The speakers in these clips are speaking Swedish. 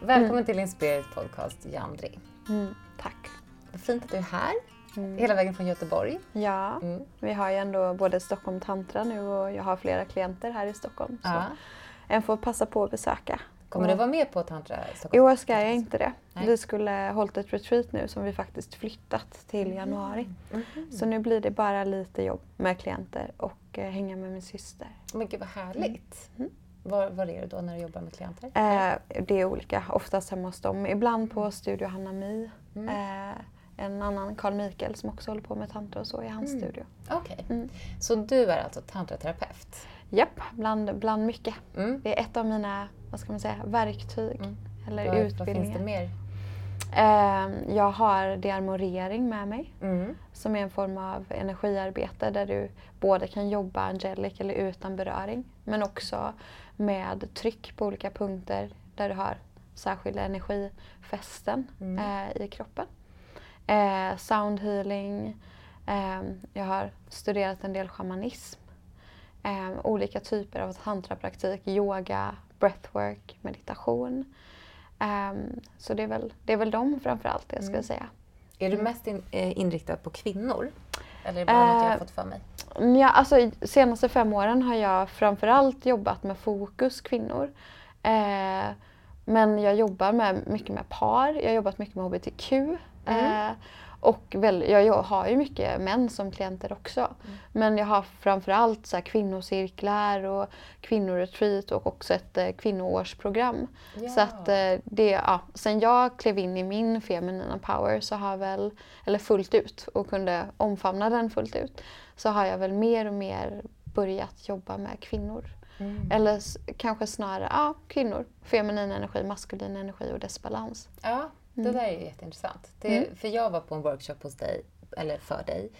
Välkommen Mm. till Inspirit Podcast, Jandri. Mm, tack. Fint att du är här, Mm. hela vägen från Göteborg. Ja, Mm. vi har ju ändå både Stockholm Tantra nu och jag har flera klienter här i Stockholm. Så Ja. en får passa på att besöka. Kommer du vara med på Tantra I Stockholm? år ska jag inte det. Nej. Vi skulle hållit ett retreat nu som vi faktiskt flyttat till januari. Mhm. Så nu blir det bara lite jobb med klienter och eh, hänga med min syster. Men gud vad härligt. Mm. Var, var är du då när du jobbar med klienter? Eh, det är olika, oftast hemma hos dem. Ibland på Studio Hanna Mi. Mm. Eh, en annan, Carl Mikael, som också håller på med tantra och så i hans Mm. studio. Okej. Mm. Så du är alltså tantraterapeut? Japp, bland, bland mycket. Mm. Det är ett av mina vad ska man säga, verktyg Mm. eller Vad, vad utbildningar. finns det mer? Eh, jag har dearmorering med mig Mm. som är en form av energiarbete där du både kan jobba angelic eller utan beröring men också med tryck på olika punkter där du har särskilda energifästen Mm. eh, i kroppen. Eh, sound healing, eh, jag har studerat en del shamanism, eh, olika typer av tantrapraktik, yoga, breathwork, meditation. Ehm, så det är, väl, det är väl de framförallt jag skulle Mm. säga. Är du mest in, eh, inriktad på kvinnor? Eller är det bara något jag har Eh, fått för mig? Mm, Ja, alltså, i- senaste fem åren har jag framförallt jobbat med fokus kvinnor. Eh, men jag jobbar med, mycket med par, jag har jobbat mycket med HBTQ. Mm. Eh, och väl, jag, jag har ju mycket män som klienter också. Mm. Men jag har framförallt så här, kvinnocirklar och kvinnoretreat och också ett eh, kvinnoårsprogram. Så att eh, det, ja, sen jag klev in i min feminina power så har väl, eller fullt ut och kunde omfamna den fullt ut, så har jag väl mer och mer börjat jobba med kvinnor. Mm. Eller kanske snarare, ja, kvinnor. Feminin energi, maskulin energi och dess balans. Ja, det Mm. där är jätteintressant. Det, Mm. För jag var på en workshop hos dig, eller för dig,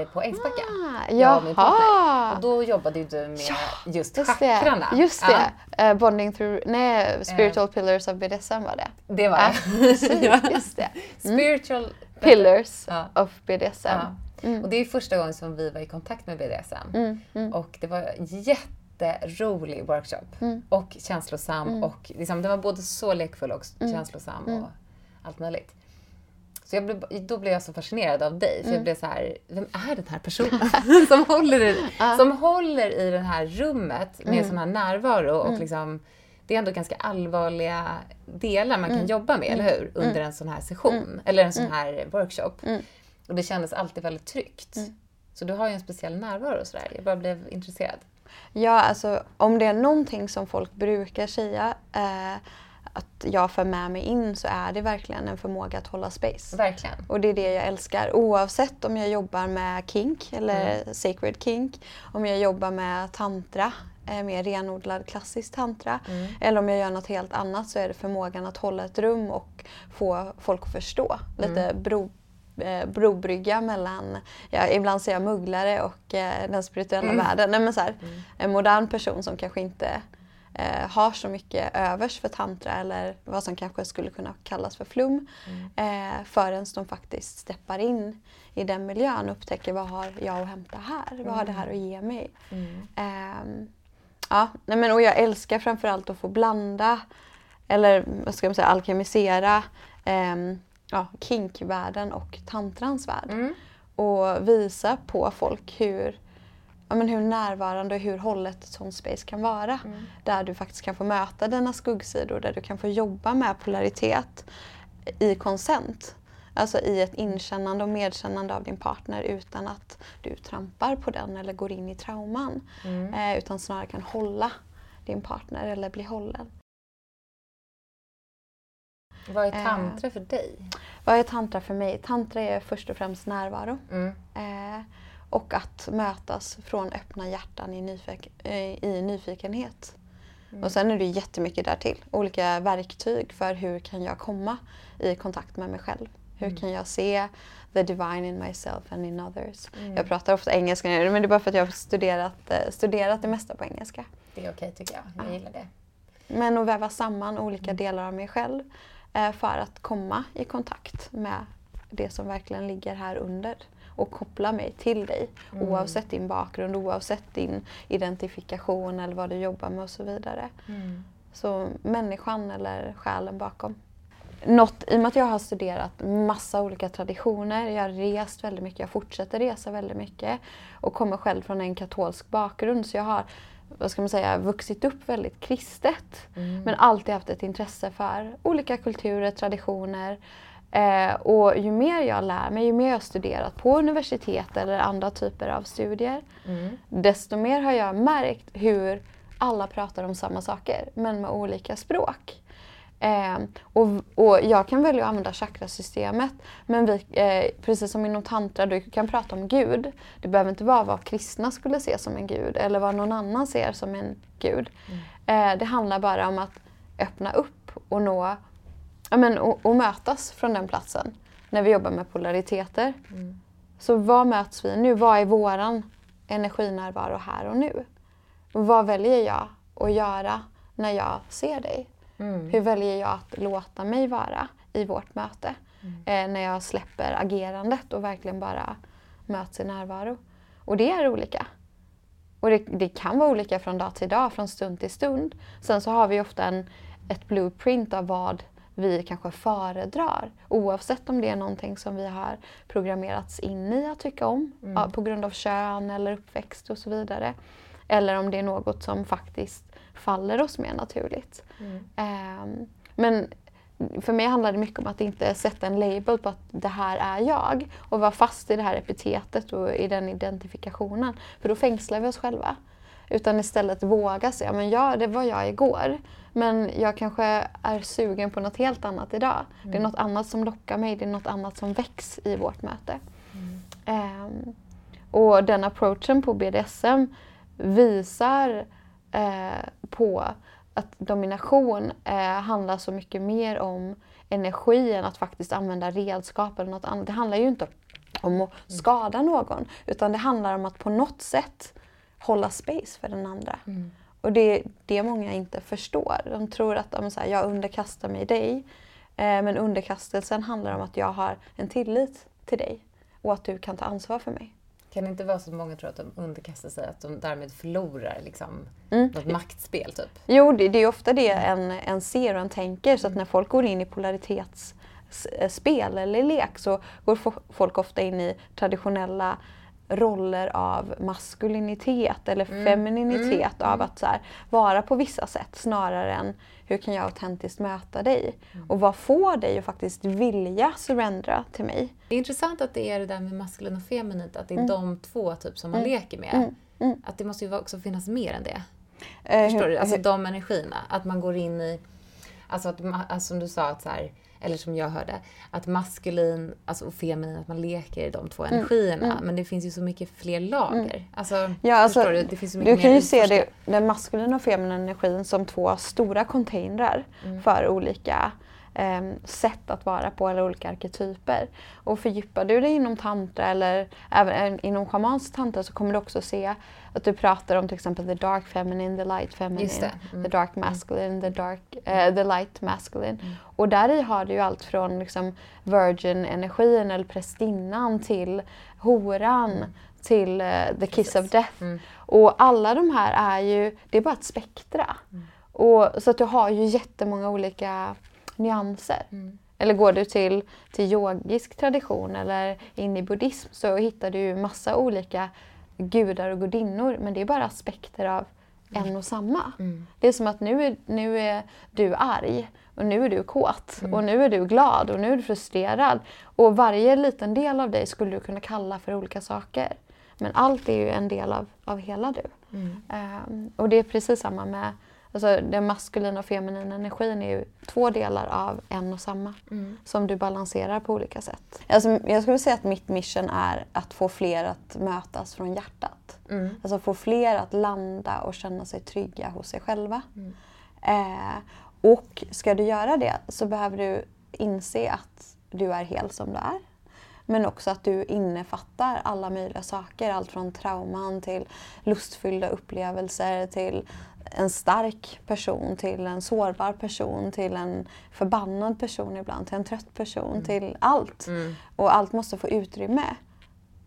eh, på Ängsbacka. Ah, Jag och min partner. Och då jobbade ju du med just, Just chakrarna. det, just Ja, det. Eh, bonding through, nej, spiritual pillars of BDSM var det. det var Ja, det. precis, Ja. just det. Spiritual Pillars Ja. of BDSM. Ja. Mm. Och det är första gången som vi var i kontakt med BDSM. Mm, mm. Och det var en jätterolig workshop. Mm. Och känslosam. Mm. Och liksom, den var både så lekfull och Mm. känslosam Mm. och allt möjligt. Så jag blev, då blev jag så fascinerad av dig. För Mm. jag blev så här, vem är den här personen som, håller i, som håller i det här rummet med Mm. sån här närvaro? Och Mm. liksom, det är ändå ganska allvarliga delar man kan Mm. jobba med, eller hur? Under en sån här session, eller en sån Mm. här workshop. Mm. Och det kändes alltid väldigt tryggt. Mm. Så du har ju en speciell närvaro och sådär. Jag bara blev intresserad. Ja, alltså om det är någonting som folk brukar säga eh, att jag för med mig in så är det verkligen en förmåga att hålla space. Verkligen. Och det är det jag älskar oavsett om jag jobbar med kink eller sacred kink, om jag jobbar med tantra, eh, mer renodlad klassisk tantra, Mm. eller om jag gör något helt annat så är det förmågan att hålla ett rum och få folk att förstå. Lite bro, eh, brobrygga mellan, ja, ibland säger jag mugglare och eh, den spirituella Mm. världen. Nej, men så här, Mm. en modern person som kanske inte eh, har så mycket övers för tantra eller vad som kanske skulle kunna kallas för flum Mm. eh, förrän de faktiskt steppar in i den miljön och upptäcker vad har jag att hämta här? Vad har det här att ge mig? Mm. Ehm, ja, nej men, och jag älskar framförallt att få blanda eller vad ska man säga, alkemisera um, ja, kinkvärlden och tantrans värld. Mm. Och visa på folk hur, ja, men hur närvarande och hur hållet ett sånt space kan vara. Mm. Där du faktiskt kan få möta dina skuggsidor, där du kan få jobba med polaritet i konsent. Alltså i ett inkännande och medkännande av din partner utan att du trampar på den eller går in i trauman. Mm. Eh, utan snarare kan hålla din partner eller bli hållen. Vad är Eh. tantra för dig? Vad är tantra för mig? Tantra är först och främst närvaro. Mm. Eh, och att mötas från öppna hjärtan i, nyfik- eh, i nyfikenhet. Mm. Och sen är det jättemycket där till. Olika verktyg för hur kan jag komma i kontakt med mig själv. Hur Mm. kan jag se the divine in myself and in others. Mm. Jag pratar ofta engelska nu men det är bara för att jag har studerat, eh, studerat det mesta på engelska. Det är okej tycker jag. Jag Ja. gillar det. Men att väva samman olika Mm. delar av mig själv eh, för att komma i kontakt med det som verkligen ligger här under och koppla mig till dig Mm. oavsett din bakgrund, oavsett din identifikation eller vad du jobbar med och så vidare. Mm. Så människan eller själen bakom. Något, I och med att jag har studerat massa olika traditioner, jag har rest väldigt mycket, jag fortsätter resa väldigt mycket och kommer själv från en katolsk bakgrund så jag har vad ska man säga, vuxit upp väldigt kristet. Mm. Men alltid haft ett intresse för olika kulturer, traditioner. Eh, och ju mer jag lär mig, ju mer jag studerat på universitet eller andra typer av studier, mm. desto mer har jag märkt hur alla pratar om samma saker, men med olika språk. Eh, och, och, jag kan välja att använda chakrasystemet. Men vi, eh, precis som inom tantra, du kan prata om Gud. Det behöver inte vara vad kristna skulle se som en gud eller vad någon annan ser som en gud. Mm. Eh, det handlar bara om att öppna upp och nå ja, men, och, och, mötas från den platsen när vi jobbar med polariteter. Mm. Så vad möts vi nu? Vad är våran energinärvaro här och nu? vad väljer jag att göra när jag ser dig? Mm. Hur väljer jag att låta mig vara i vårt möte? Mm. Eh, när jag släpper agerandet och verkligen bara möts i närvaro. Och det är olika. Och det, det, kan vara olika från dag till dag, från stund till stund. Sen så har vi ofta en, ett blueprint av vad vi kanske föredrar. Oavsett om det är någonting som vi har programmerats in i att tycka om mm. på grund av kön eller uppväxt och så vidare. Eller om det är något som faktiskt faller oss mer naturligt. Mm. Um, men för mig handlar det mycket om att inte sätta en label på att det här är jag och vara fast i det här epitetet och i den identifikationen. För då fängslar vi oss själva. Utan istället våga säga, men ja, det var jag igår. Men jag kanske är sugen på något helt annat idag. Mm. Det är mm. något annat som lockar mig, det är något annat som väcks i vårt möte. Mm. Um, och den approachen på BDSM visar eh, på att domination eh, handlar så mycket mer om energi än att faktiskt använda redskap eller något annat. Det handlar ju inte om att skada någon utan det handlar om att på något sätt hålla space för den andra. Mm. Och det är det många inte förstår. De tror att de, så här, jag underkastar mig dig. Eh, men underkastelsen handlar om att jag har en tillit till dig och att du kan ta ansvar för mig. Kan det inte vara så att många tror att de underkastar sig, att de därmed förlorar liksom, mm. något maktspel? Typ? Jo, det, det är ofta det en, en ser och en tänker. Så att när folk går in i polaritetsspel eller lek så går folk ofta in i traditionella roller av maskulinitet eller mm. femininitet mm. av mm. att så här, vara på vissa sätt snarare än hur kan jag autentiskt möta dig? Mm. Och vad får dig att faktiskt vilja surrendra till mig? Det är intressant att det är det där med maskulin och feminint, att det är mm. de två typ som man mm. leker med. Att det måste ju också finnas mer än det. Eh, Förstår du? Alltså de energierna. Att man går in i, alltså, att, alltså som du sa, att så här, eller som jag hörde, att maskulin alltså, och feminin, att man leker i de två mm, energierna. Mm. Men det finns ju så mycket fler lager. Mm. Alltså, ja, alltså, du? Det finns så mycket du kan ju se det, den maskulina och feminina energin som två stora containrar mm. för olika sätt att vara på eller olika arketyper. Och fördjupar du dig inom tantra eller även inom schamansk tantra så kommer du också se att du pratar om till exempel the dark feminine, the light feminine, mm. the dark masculine, the, dark, uh, the light masculine. Mm. Och där i har du ju allt från liksom virgin-energin eller prästinnan till horan mm. till uh, the kiss of death. Mm. Och alla de här är ju, det är bara ett spektra. Mm. Och, så att du har ju jättemånga olika nyanser. Mm. Eller går du till, till yogisk tradition eller in i buddhism så hittar du massa olika gudar och gudinnor men det är bara aspekter av mm. en och samma. Mm. Det är som att nu är, nu är du arg och nu är du kåt mm. och nu är du glad och nu är du frustrerad. Och varje liten del av dig skulle du kunna kalla för olika saker. Men allt är ju en del av, av hela du. Um, och det är precis samma med Alltså den maskulina och feminina energin är ju två delar av en och samma. Mm. Som du balanserar på olika sätt. Alltså, jag skulle säga att mitt mission är att få fler att mötas från hjärtat. Mm. Alltså få fler att landa och känna sig trygga hos sig själva. Mm. Eh, och ska du göra det så behöver du inse att du är hel som du är. Men också att du innefattar alla möjliga saker. Allt från trauman till lustfyllda upplevelser till en stark person till en sårbar person till en förbannad person ibland, till en trött person, mm. till allt. Mm. Och allt måste få utrymme.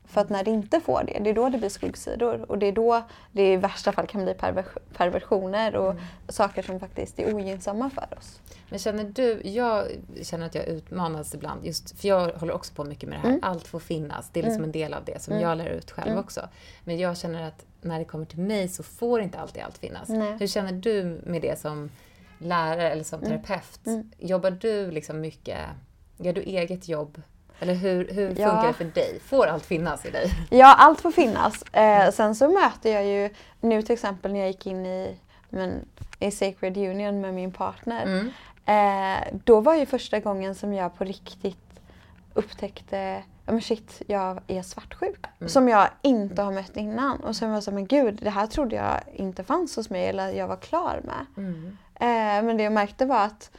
För att när det inte får det, det är då det blir skuggsidor. Och det är då det i värsta fall kan bli pervers perversioner och mm. saker som faktiskt är ogynnsamma för oss. Men känner du, jag känner att jag utmanas ibland, just för jag håller också på mycket med det här. Mm. Allt får finnas, det är liksom mm. en del av det som mm. jag lär ut själv mm. också. Men jag känner att när det kommer till mig så får inte alltid allt finnas. Nej. Hur känner du med det som lärare eller som mm. terapeut? Jobbar du liksom mycket, gör du eget jobb? Eller hur, hur funkar ja. det för dig? Får allt finnas i dig? Ja, allt får finnas. Eh, sen så möter jag ju nu till exempel när jag gick in i, men, i Sacred Union med min partner. Mm. Eh, då var ju första gången som jag på riktigt upptäckte men shit, jag är svartsjuk. Mm. Som jag inte har mött innan. Och sen var jag så men gud, det här trodde jag inte fanns hos mig eller jag var klar med. Mm. Eh, men det jag märkte var att,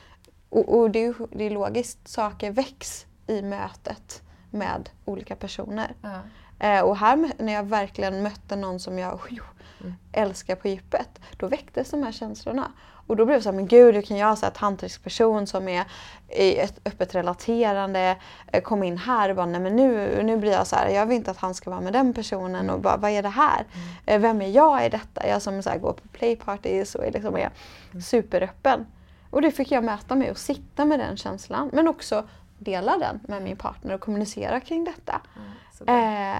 och, och det, är, det är logiskt, saker väcks i mötet med olika personer. Ja. Eh, och här när jag verkligen mötte någon som jag mm. älskar på djupet, då väcktes de här känslorna. Och då blev det så här, men gud hur kan jag, så här, tantrisk person som är i ett öppet relaterande, eh, komma in här och bara, nej men nu, nu blir jag så här, jag vill inte att han ska vara med den personen och bara, vad är det här? Mm. Eh, vem är jag i detta? Jag som så här, går på playparties och är, liksom, är mm. superöppen. Och det fick jag möta med och sitta med den känslan. Men också dela den med min partner och kommunicera kring detta. Mm, eh,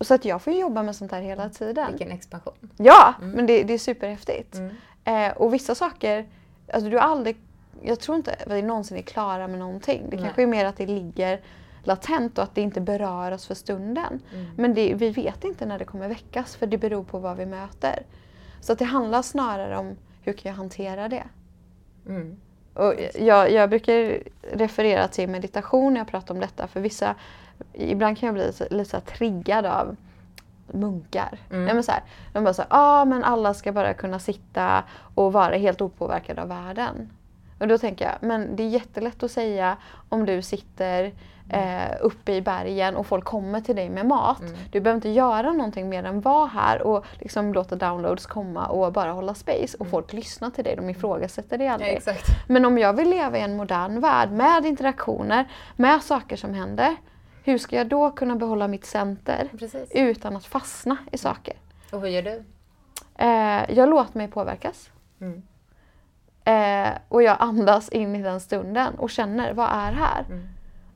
så att jag får jobba med sånt här hela tiden. Vilken expansion. Ja, mm. men det, det, är superhäftigt. Mm. Eh, och vissa saker, alltså du har aldrig, jag tror inte att vi någonsin är klara med någonting. Det Nej. kanske är mer att det ligger latent och att det inte berör oss för stunden. Mm. Men det, vi vet inte när det kommer väckas för det beror på vad vi möter. Så att det handlar snarare om hur kan jag hantera det? Och jag, jag, brukar referera till meditation när jag pratar om detta för vissa, ibland kan jag bli lite, lite triggad av munkar. Mm. Ja, men så här, de bara så ah, men alla ska bara kunna sitta och vara helt opåverkade av världen. Och då tänker jag, men det är jättelätt att säga om du sitter eh, uppe i bergen och folk kommer till dig med mat. Mm. Du behöver inte göra någonting mer än vara här och liksom låta downloads komma och bara hålla space och mm. folk lyssnar till dig, de ifrågasätter dig aldrig. Ja, men om jag vill leva i en modern värld med interaktioner, med saker som händer, hur ska jag då kunna behålla mitt center Precis. utan att fastna i saker? Och hur gör du? Eh, jag låter mig påverkas. Mm. Eh, och jag andas in i den stunden och känner, vad är här? Mm.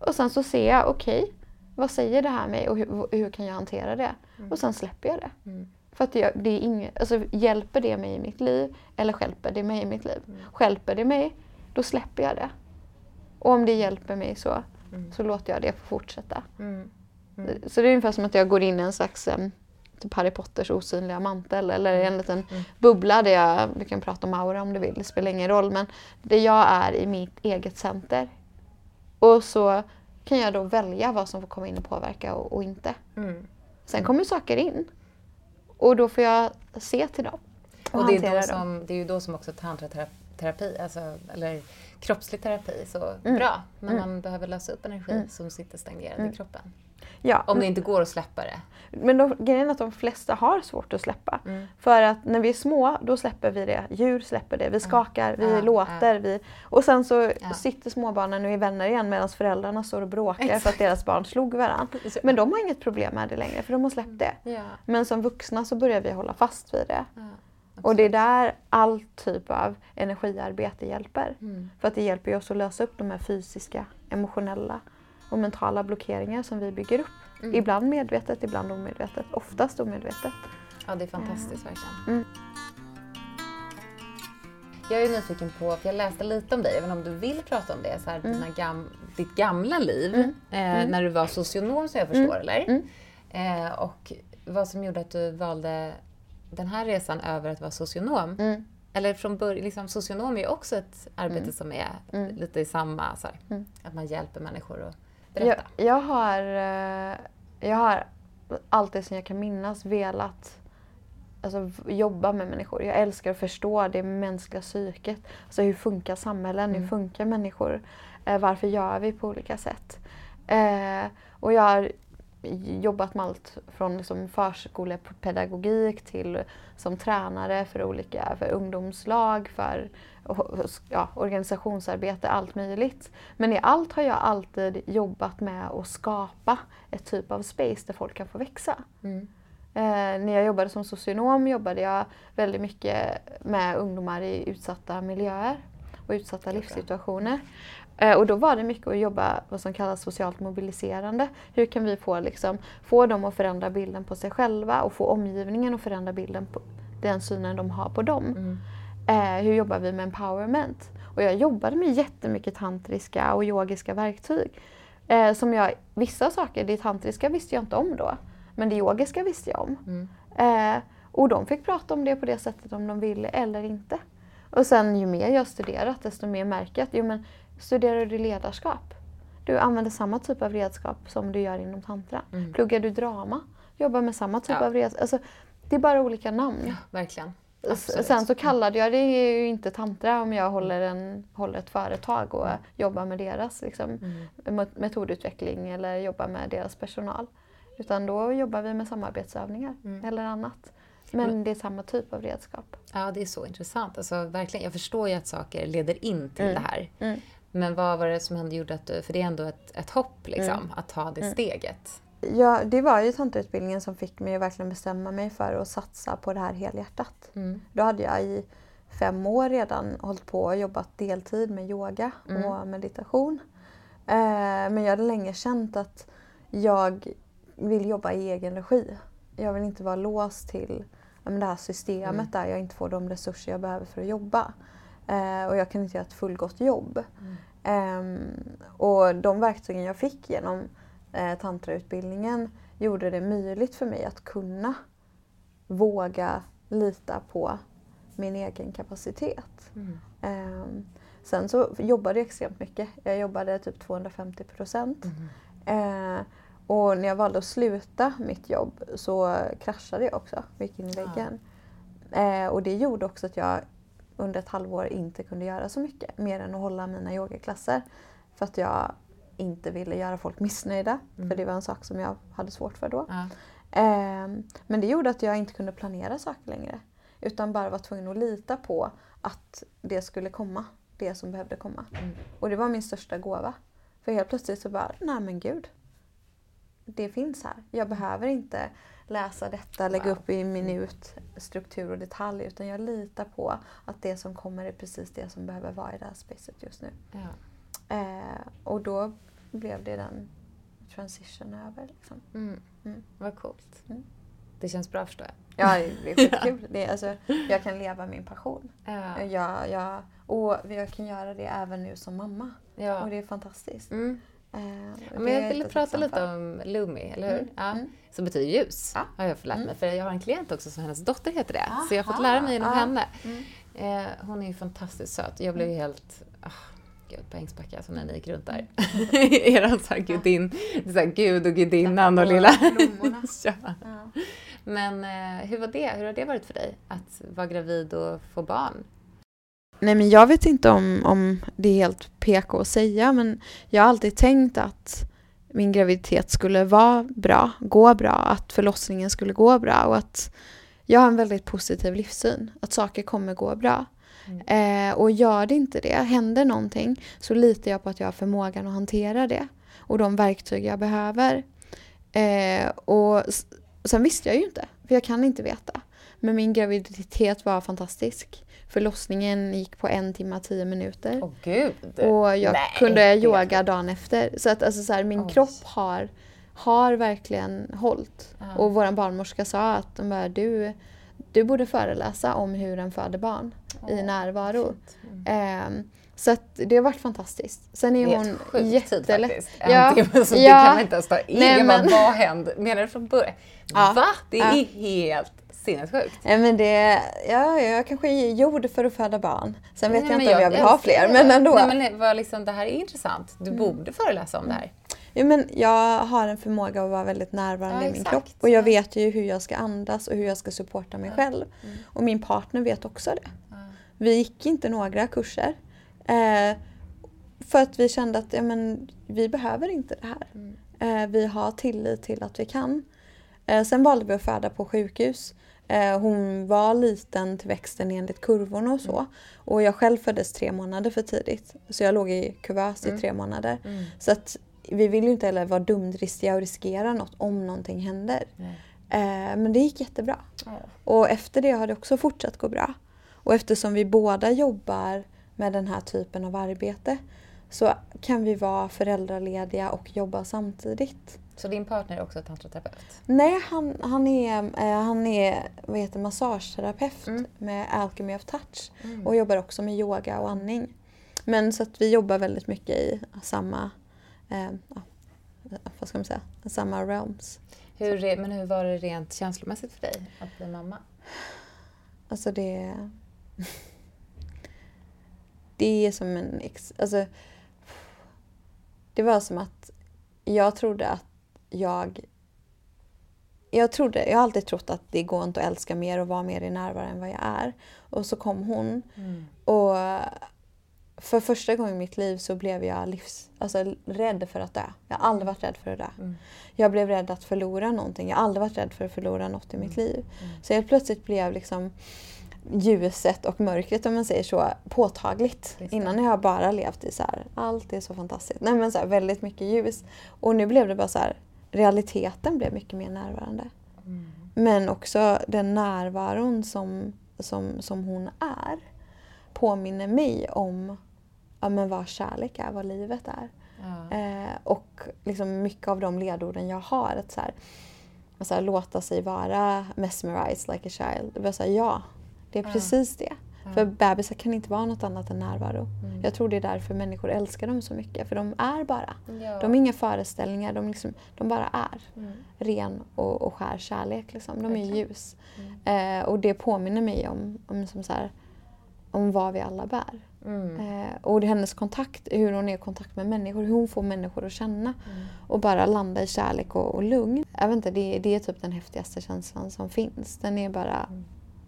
Och sen så ser jag, okej, okay, vad säger det här mig och hur, hur kan jag hantera det? Mm. Och sen släpper jag det. Mm. För att det, det är inget, alltså, hjälper det mig i mitt liv eller skälper det mig i mitt liv? Mm. Skälper det mig, då släpper jag det. Och om det hjälper mig så, mm. så låter jag det få fortsätta. Mm. Mm. Så det är ungefär som att jag går in i en slags typ Harry Potters osynliga mantel eller en liten mm. bubbla där jag, du kan prata om aura om du vill, det spelar ingen roll. Men det jag är i mitt eget center. Och så kan jag då välja vad som får komma in och påverka och, och inte. Mm. Sen kommer saker in. Och då får jag se till dem. Och, och det, är då som, det är ju då som också tantraterapi, alltså, eller kroppslig terapi, så mm. bra. När mm. man behöver lösa upp energi mm. som sitter stagnerad i mm. kroppen. Ja. Om det inte går att släppa det. Men grejen är att de flesta har svårt att släppa. Mm. För att när vi är små, då släpper vi det. Djur släpper det. Vi skakar, vi ja, låter. Ja. Vi, och sen så sitter småbarnen och är vänner igen medan föräldrarna står och bråkar Exakt. för att deras barn slog varandra. Men de har inget problem med det längre för de har släppt det. Men som vuxna så börjar vi hålla fast vid det. Och det är där all typ av energiarbete hjälper. Mm. För att det hjälper oss att lösa upp de här fysiska, emotionella och mentala blockeringar som vi bygger upp. Mm. Ibland medvetet, ibland omedvetet. Oftast omedvetet. Ja, det är fantastiskt mm. verkligen. Mm. Jag är nyfiken på, för jag läste lite om dig, även om du vill prata om det, så här, mm. gam, ditt gamla liv, mm. Eh, mm. när du var socionom som jag förstår, eller? Eh, och vad som gjorde att du valde den här resan över att vara socionom. Eller från början, liksom, socionom är ju också ett arbete som är lite i samma, så här, att man hjälper människor att Berätta. Jag, jag, har, eh, jag har alltid sedan jag kan minnas velat alltså, jobba med människor. Jag älskar att förstå det mänskliga psyket. Alltså, hur funkar samhällen? Mm. Hur funkar människor? Eh, varför gör vi på olika sätt? Eh, och jag har jobbat med allt från liksom förskolepedagogik till som tränare för olika för ungdomslag, för ja, organisationsarbete, allt möjligt. Men i allt har jag alltid jobbat med att skapa ett typ av space där folk kan få växa. Mm. Eh, när jag jobbade som socionom jobbade jag väldigt mycket med ungdomar i utsatta miljöer och utsatta livssituationer. Eh, och då var det mycket att jobba vad som kallas socialt mobiliserande. Hur kan vi få, liksom, få dem att förändra bilden på sig själva och få omgivningen att förändra bilden på den synen de har på dem. Mm. Eh, hur jobbar vi med empowerment? Och jag jobbade med jättemycket tantriska och yogiska verktyg. Eh, som jag, vissa saker, det tantriska visste jag inte om då. Men det yogiska visste jag om. Mm. Eh, och de fick prata om det på det sättet om de ville eller inte. Och sen ju mer jag studerat desto mer märker jag att jo, men, studerar du ledarskap, du använder samma typ av redskap som du gör inom tantra. Mm. Pluggar du drama, jobbar med samma typ ja. av redskap. Alltså, det är bara olika namn. Ja, verkligen. Absolut. Sen så kallade jag det ju inte tantra om jag håller, en, håller ett företag och mm. jobbar med deras liksom, mm. metodutveckling eller jobbar med deras personal. Utan då jobbar vi med samarbetsövningar mm. eller annat. Men det är samma typ av redskap. Ja, det är så intressant. Alltså, verkligen, jag förstår ju att saker leder in till mm. det här. Men vad var det som hände gjorde att du, för det är ändå ett, ett hopp liksom, mm. att ta det mm. steget? Ja, det var ju tantrautbildningen som fick mig att verkligen bestämma mig för att satsa på det här helhjärtat. Mm. Då hade jag i fem år redan hållit på och jobbat deltid med yoga mm. och meditation. Eh, men jag hade länge känt att jag vill jobba i egen regi. Jag vill inte vara låst till det här systemet mm. där jag inte får de resurser jag behöver för att jobba. Eh, och jag kan inte göra ett fullgott jobb. Mm. Eh, och de verktygen jag fick genom eh, tantrautbildningen gjorde det möjligt för mig att kunna våga lita på min egen kapacitet. Mm. Eh, sen så jobbade jag extremt mycket. Jag jobbade typ 250 procent. Mm. Eh, och när jag valde att sluta mitt jobb så kraschade jag också gick in i väggen. Ja. Eh, och det gjorde också att jag under ett halvår inte kunde göra så mycket mer än att hålla mina yogaklasser. För att jag inte ville göra folk missnöjda. Mm. För det var en sak som jag hade svårt för då. Ja. Eh, men det gjorde att jag inte kunde planera saker längre. Utan bara var tvungen att lita på att det skulle komma. Det som behövde komma. Mm. Och det var min största gåva. För helt plötsligt så bara, nej men gud det finns här. Jag behöver inte läsa detta, lägga wow. upp i minut, struktur och detalj utan jag litar på att det som kommer är precis det som behöver vara i det här spacet just nu. Ja. Eh, och då blev det den transition över. Liksom. Mm. Mm. Vad coolt. Mm. Det känns bra förstår jag. Ja, det är skitkul. det alltså, jag kan leva min passion. Ja. Jag, jag, och jag kan göra det även nu som mamma. Ja. Och det är fantastiskt. Mm. Eh, men jag ville prata lite om Lumi, eller hur? Mm. Ja. Mm. Som betyder ljus, ja. har jag fått lära mig. Mm. För jag har en klient också som hennes dotter heter det. Aha. Så jag har fått lära mig genom ah. henne. Mm. Eh, hon är ju fantastiskt söt. Jag blev ju helt... Oh, gud, på Ängsbacka, alltså när ni gick runt där. Mm. Eran så här gudin, så här gud och gudinnan och lilla... ja. ja. Men eh, hur var det? Hur har det varit för dig? Att vara gravid och få barn? Nej men jag vet inte om, om det är helt PK att säga men jag har alltid tänkt att min graviditet skulle vara bra, gå bra, att förlossningen skulle gå bra och att jag har en väldigt positiv livssyn, att saker kommer gå bra. Mm. Eh, och gör det inte det, händer någonting, så litar jag på att jag har förmågan att hantera det och de verktyg jag behöver. Eh, och sen visste jag ju inte, för jag kan inte veta. Men min graviditet var fantastisk. Förlossningen gick på en timme tio minuter. Åh gud! Och jag Nej, kunde yoga dagen efter. Så att alltså, så här, min Oj. kropp har, har verkligen hållit. Uh. Och vår barnmorska sa att de bara, du, du borde föreläsa om hur en föder barn oh, i närvaro. Mm. Um, så att det har varit fantastiskt. Sen är hon jättelätt. En ja, timme så ja, det kan man inte ens ta in. Nej, men... Vad hände? Menar du från början? Ja, Va? Det är ja. helt sinnessjukt. Ja, men det, ja, jag kanske är gjord för att föda barn. Sen vet nej, jag inte jag, om jag vill jag ha fler, men ändå. Nej, men vad liksom, det här är intressant. Du mm. borde föreläsa om det här. Jo, men jag har en förmåga att vara väldigt närvarande ja, i min kropp. Och jag vet ju hur jag ska andas och hur jag ska supporta mig ja. själv. Mm. Och min partner vet också det. Ja. Vi gick inte några kurser. Eh, för att vi kände att ja, men, vi behöver inte det här. Mm. Eh, vi har tillit till att vi kan. Eh, sen valde vi att föda på sjukhus. Eh, hon var liten till växten enligt kurvorna och så. Mm. Och jag själv föddes tre månader för tidigt. Så jag låg i kuvös mm. i tre månader. Mm. Så att vi vill ju inte heller vara dumdristiga och riskera något om någonting händer. Eh, men det gick jättebra. Och efter det har det också fortsatt gå bra. Och eftersom vi båda jobbar med den här typen av arbete så kan vi vara föräldralediga och jobba samtidigt. Så din partner är också tantraterapeut? Nej, han, han, är, eh, han är vad heter, massageterapeut mm. med Alchemy of Touch mm. och jobbar också med yoga och andning. Men så att vi jobbar väldigt mycket i samma, eh, vad ska man säga, samma realms. Hur, men hur var det rent känslomässigt för dig att bli mamma? Alltså det... det är som en... Alltså, det var som att jag trodde att jag... Jag, trodde, jag har alltid trott att det går inte att älska mer och vara mer i närvaro än vad jag är. Och så kom hon. Mm. Och för första gången i mitt liv så blev jag livs, alltså, rädd för att dö. Jag har aldrig varit rädd för att dö. Mm. Jag blev rädd att förlora någonting. Jag har aldrig varit rädd för att förlora något i mitt mm. liv. Mm. Så helt plötsligt blev liksom ljuset och mörkret om man säger så påtagligt. Innan har jag bara levt i så här, allt är så fantastiskt. Nej men så här, väldigt mycket ljus. Och nu blev det bara så här, realiteten blev mycket mer närvarande. Mm. Men också den närvaron som, som, som hon är påminner mig om ja, men vad kärlek är, vad livet är. Ja. Eh, och liksom mycket av de ledorden jag har, att så här, så här, låta sig vara mesmerized like a child. Det var så här, ja, det är precis det. För bebisar kan inte vara något annat än närvaro. Mm. Jag tror det är därför människor älskar dem så mycket. För de är bara. Ja. De är inga föreställningar, de, liksom, de bara är. Mm. Ren och, och skär kärlek. Liksom. De är ljus. Mm. Eh, och det påminner mig om, om, som så här, om vad vi alla bär. Mm. Eh, och det hennes kontakt, hur hon är i kontakt med människor, hur hon får människor att känna. Mm. Och bara landa i kärlek och, och lugn. Jag vet inte, det, det är typ den häftigaste känslan som finns. Den är bara.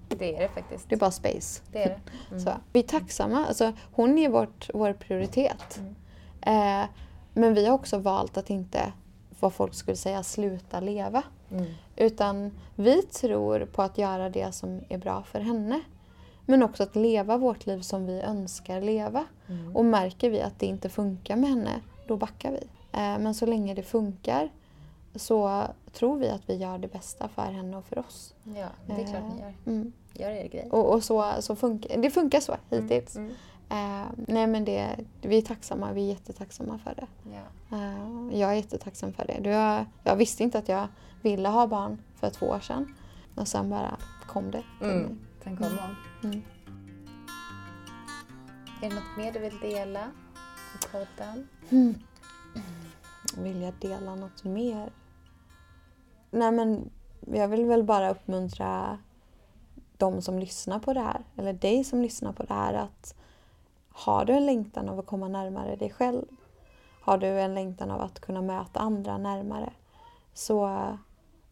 Det är det faktiskt. Det är bara space. Det är det. Mm. Så, vi är tacksamma. Alltså, hon är vårt, vår prioritet. Mm. Eh, men vi har också valt att inte, vad folk skulle säga, sluta leva. Mm. Utan vi tror på att göra det som är bra för henne. Men också att leva vårt liv som vi önskar leva. Mm. Och märker vi att det inte funkar med henne, då backar vi. Eh, men så länge det funkar så tror vi att vi gör det bästa för henne och för oss. Ja, det är klart ni gör. Eh, mm. Gör er grej. Och, och så, så funkar, det funkar så hittills. Mm. Mm. Uh, nej men det, vi är tacksamma, vi är jättetacksamma för det. Ja. Uh, jag är jättetacksam för det. Du, jag, jag visste inte att jag ville ha barn för två år sedan. Och sen bara kom det. Mm. Sen kom hon. Mm. Är det något mer du vill dela i podden? Mm. Vill jag dela något mer? Nej men jag vill väl bara uppmuntra de som lyssnar på det här, eller dig som lyssnar på det här, att har du en längtan av att komma närmare dig själv, har du en längtan av att kunna möta andra närmare, så,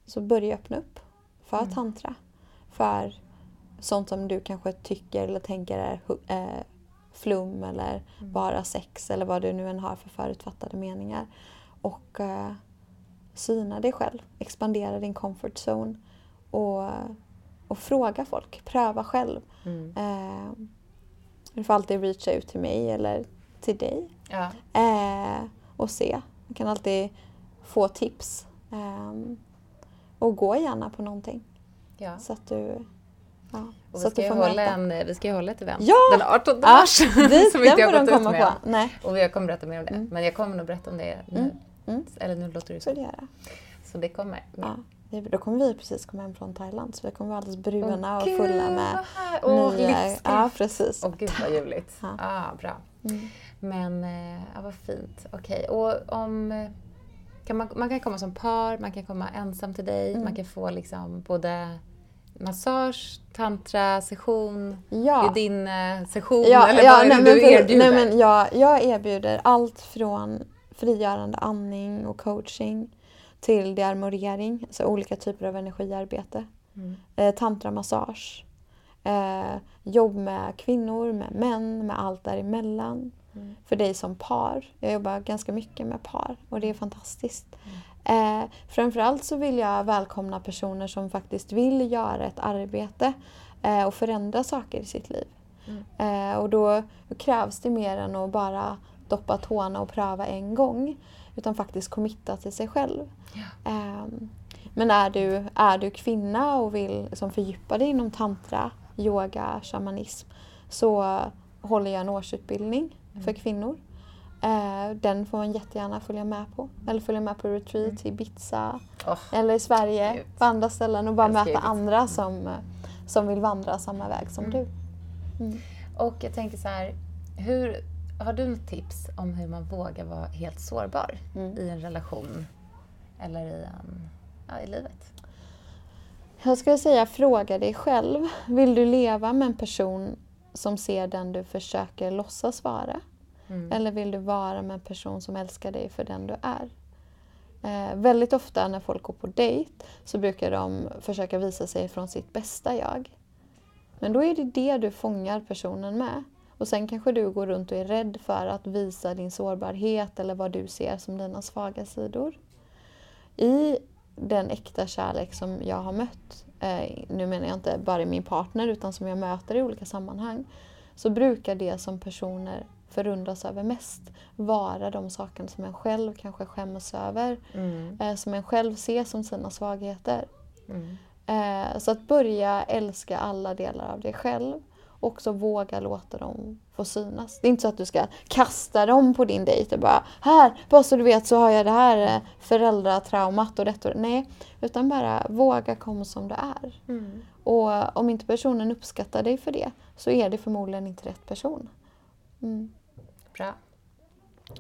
så börja öppna upp för mm. tantra. För sånt som du kanske tycker eller tänker är eh, flum eller mm. bara sex eller vad du nu än har för förutfattade meningar. Och eh, syna dig själv, expandera din comfort zone och, och fråga folk, pröva själv. Mm. Eh, du får alltid reacha ut till mig eller till dig ja. eh, och se. Du kan alltid få tips. Eh, och gå gärna på någonting. Ja. Så att du Ja, vi, ska ju hålla en, vi ska ju hålla ett event ja! den 18 mars. Ja, dit, som inte jag gått ut med. På. Nej. Och jag kommer berätta mer om det. Mm. Men jag kommer nog berätta om det nu. Mm. Mm. Eller nu låter det så. Det så det kommer. Ja. Då kommer vi precis komma hem från Thailand så vi kommer vara alldeles bruna oh, och fulla med oh, nya... Ja, precis. Åh oh, gud vad ljuvligt. Ja. Ah, bra. Mm. Men, eh, ja vad fint. Okej, okay. och om... Kan man, man kan komma som par, man kan komma ensam till dig, mm. man kan få liksom både massage, tantra, session, ja. gudinne-session ja, eller ja, vad är det du erbjuder? Nej, men jag, jag erbjuder allt från frigörande andning och coaching till dearmorering, alltså olika typer av energiarbete. Mm. Eh, tantramassage. Eh, jobb med kvinnor, med män, med allt däremellan. mm. för dig som par. Jag jobbar ganska mycket med par och det är fantastiskt. Mm. Eh, framförallt så vill jag välkomna personer som faktiskt vill göra ett arbete eh, och förändra saker i sitt liv. Mm. Eh, och då, då, krävs det mer än att bara doppa tårna och pröva en gång. Utan faktiskt committa till sig själv. Ja. Um, men är du, är du kvinna och vill liksom fördjupa dig inom tantra, yoga, shamanism så håller jag en årsutbildning mm. för kvinnor. Uh, den får man jättegärna följa med på. Eller följa med på retreat mm. i Ibiza oh, eller i Sverige, Gud. på andra ställen och bara möta andra mm. som, som vill vandra samma väg som mm. du. Mm. Och jag tänker så här, hur, har du något tips om hur man vågar vara helt sårbar mm. i en relation eller i, en, ja, i livet? Jag skulle säga fråga dig själv. Vill du leva med en person som ser den du försöker låtsas vara? Mm. Eller vill du vara med en person som älskar dig för den du är? Eh, väldigt ofta när folk går på dejt så brukar de försöka visa sig från sitt bästa jag. Men då är det det du fångar personen med. Och sen kanske du går runt och är rädd för att visa din sårbarhet eller vad du ser som dina svaga sidor. I den äkta kärlek som jag har mött, eh, nu menar jag inte bara min partner utan som jag möter i olika sammanhang, så brukar det som personer förundras över mest vara de sakerna som en själv kanske skäms över, mm. eh, som en själv ser som sina svagheter. Mm. Eh, så att börja älska alla delar av dig själv också våga låta dem få synas. Det är inte så att du ska kasta dem på din dejt och bara här, bara så du vet så har jag det här eh, föräldratraumat och detta Nej, utan bara våga komma som du är. Mm. Och om inte personen uppskattar dig för det så är det förmodligen inte rätt person. Mm. Bra.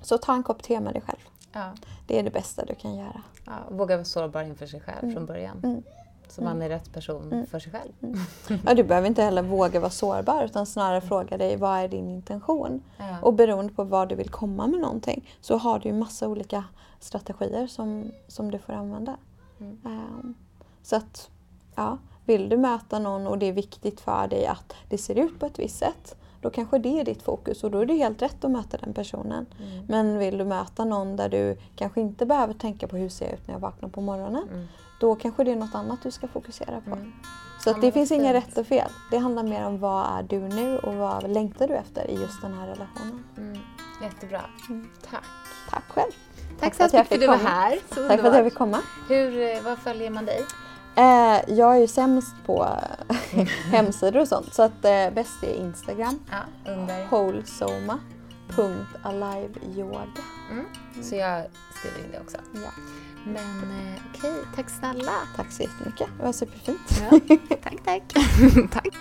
Så ta en kopp te med dig själv. Ja. Det är det bästa du kan göra. Ja, våga vara sårbar inför sig själv mm. från början. Mm. Så man är rätt person mm. för sig själv. Mm. Ja, du behöver inte heller våga vara sårbar utan snarare fråga dig vad är din intention? Ja. Och beroende på vad du vill komma med någonting så har du ju massa olika strategier som, som du får använda. Mm. Um, så att, ja, vill du möta någon och det är viktigt för dig att det ser ut på ett visst sätt då kanske det är ditt fokus och då är det helt rätt att möta den personen. Mm. Men vill du möta någon där du kanske inte behöver tänka på hur ser jag ut när jag vaknar på morgonen mm då kanske det är något annat du ska fokusera på. Mm. Så ja, det finns inga rätt och fel. Det handlar mer om vad är du nu och vad längtar du efter i just den här relationen. Mm. Jättebra. Mm. Tack. Tack själv. Tack, Tack så mycket för att du var här. Så Tack för att jag fick komma. Hur, eh, var följer man dig? Eh, jag är ju sämst på hemsidor och sånt så att eh, bäst är Instagram. Ja, under? Wholesoma.aliveyoga. Mm. Så jag skriver in det också. Ja. Men eh, okej, tack snälla. Tack så jättemycket. Det var superfint. Ja. tack, tack. tack.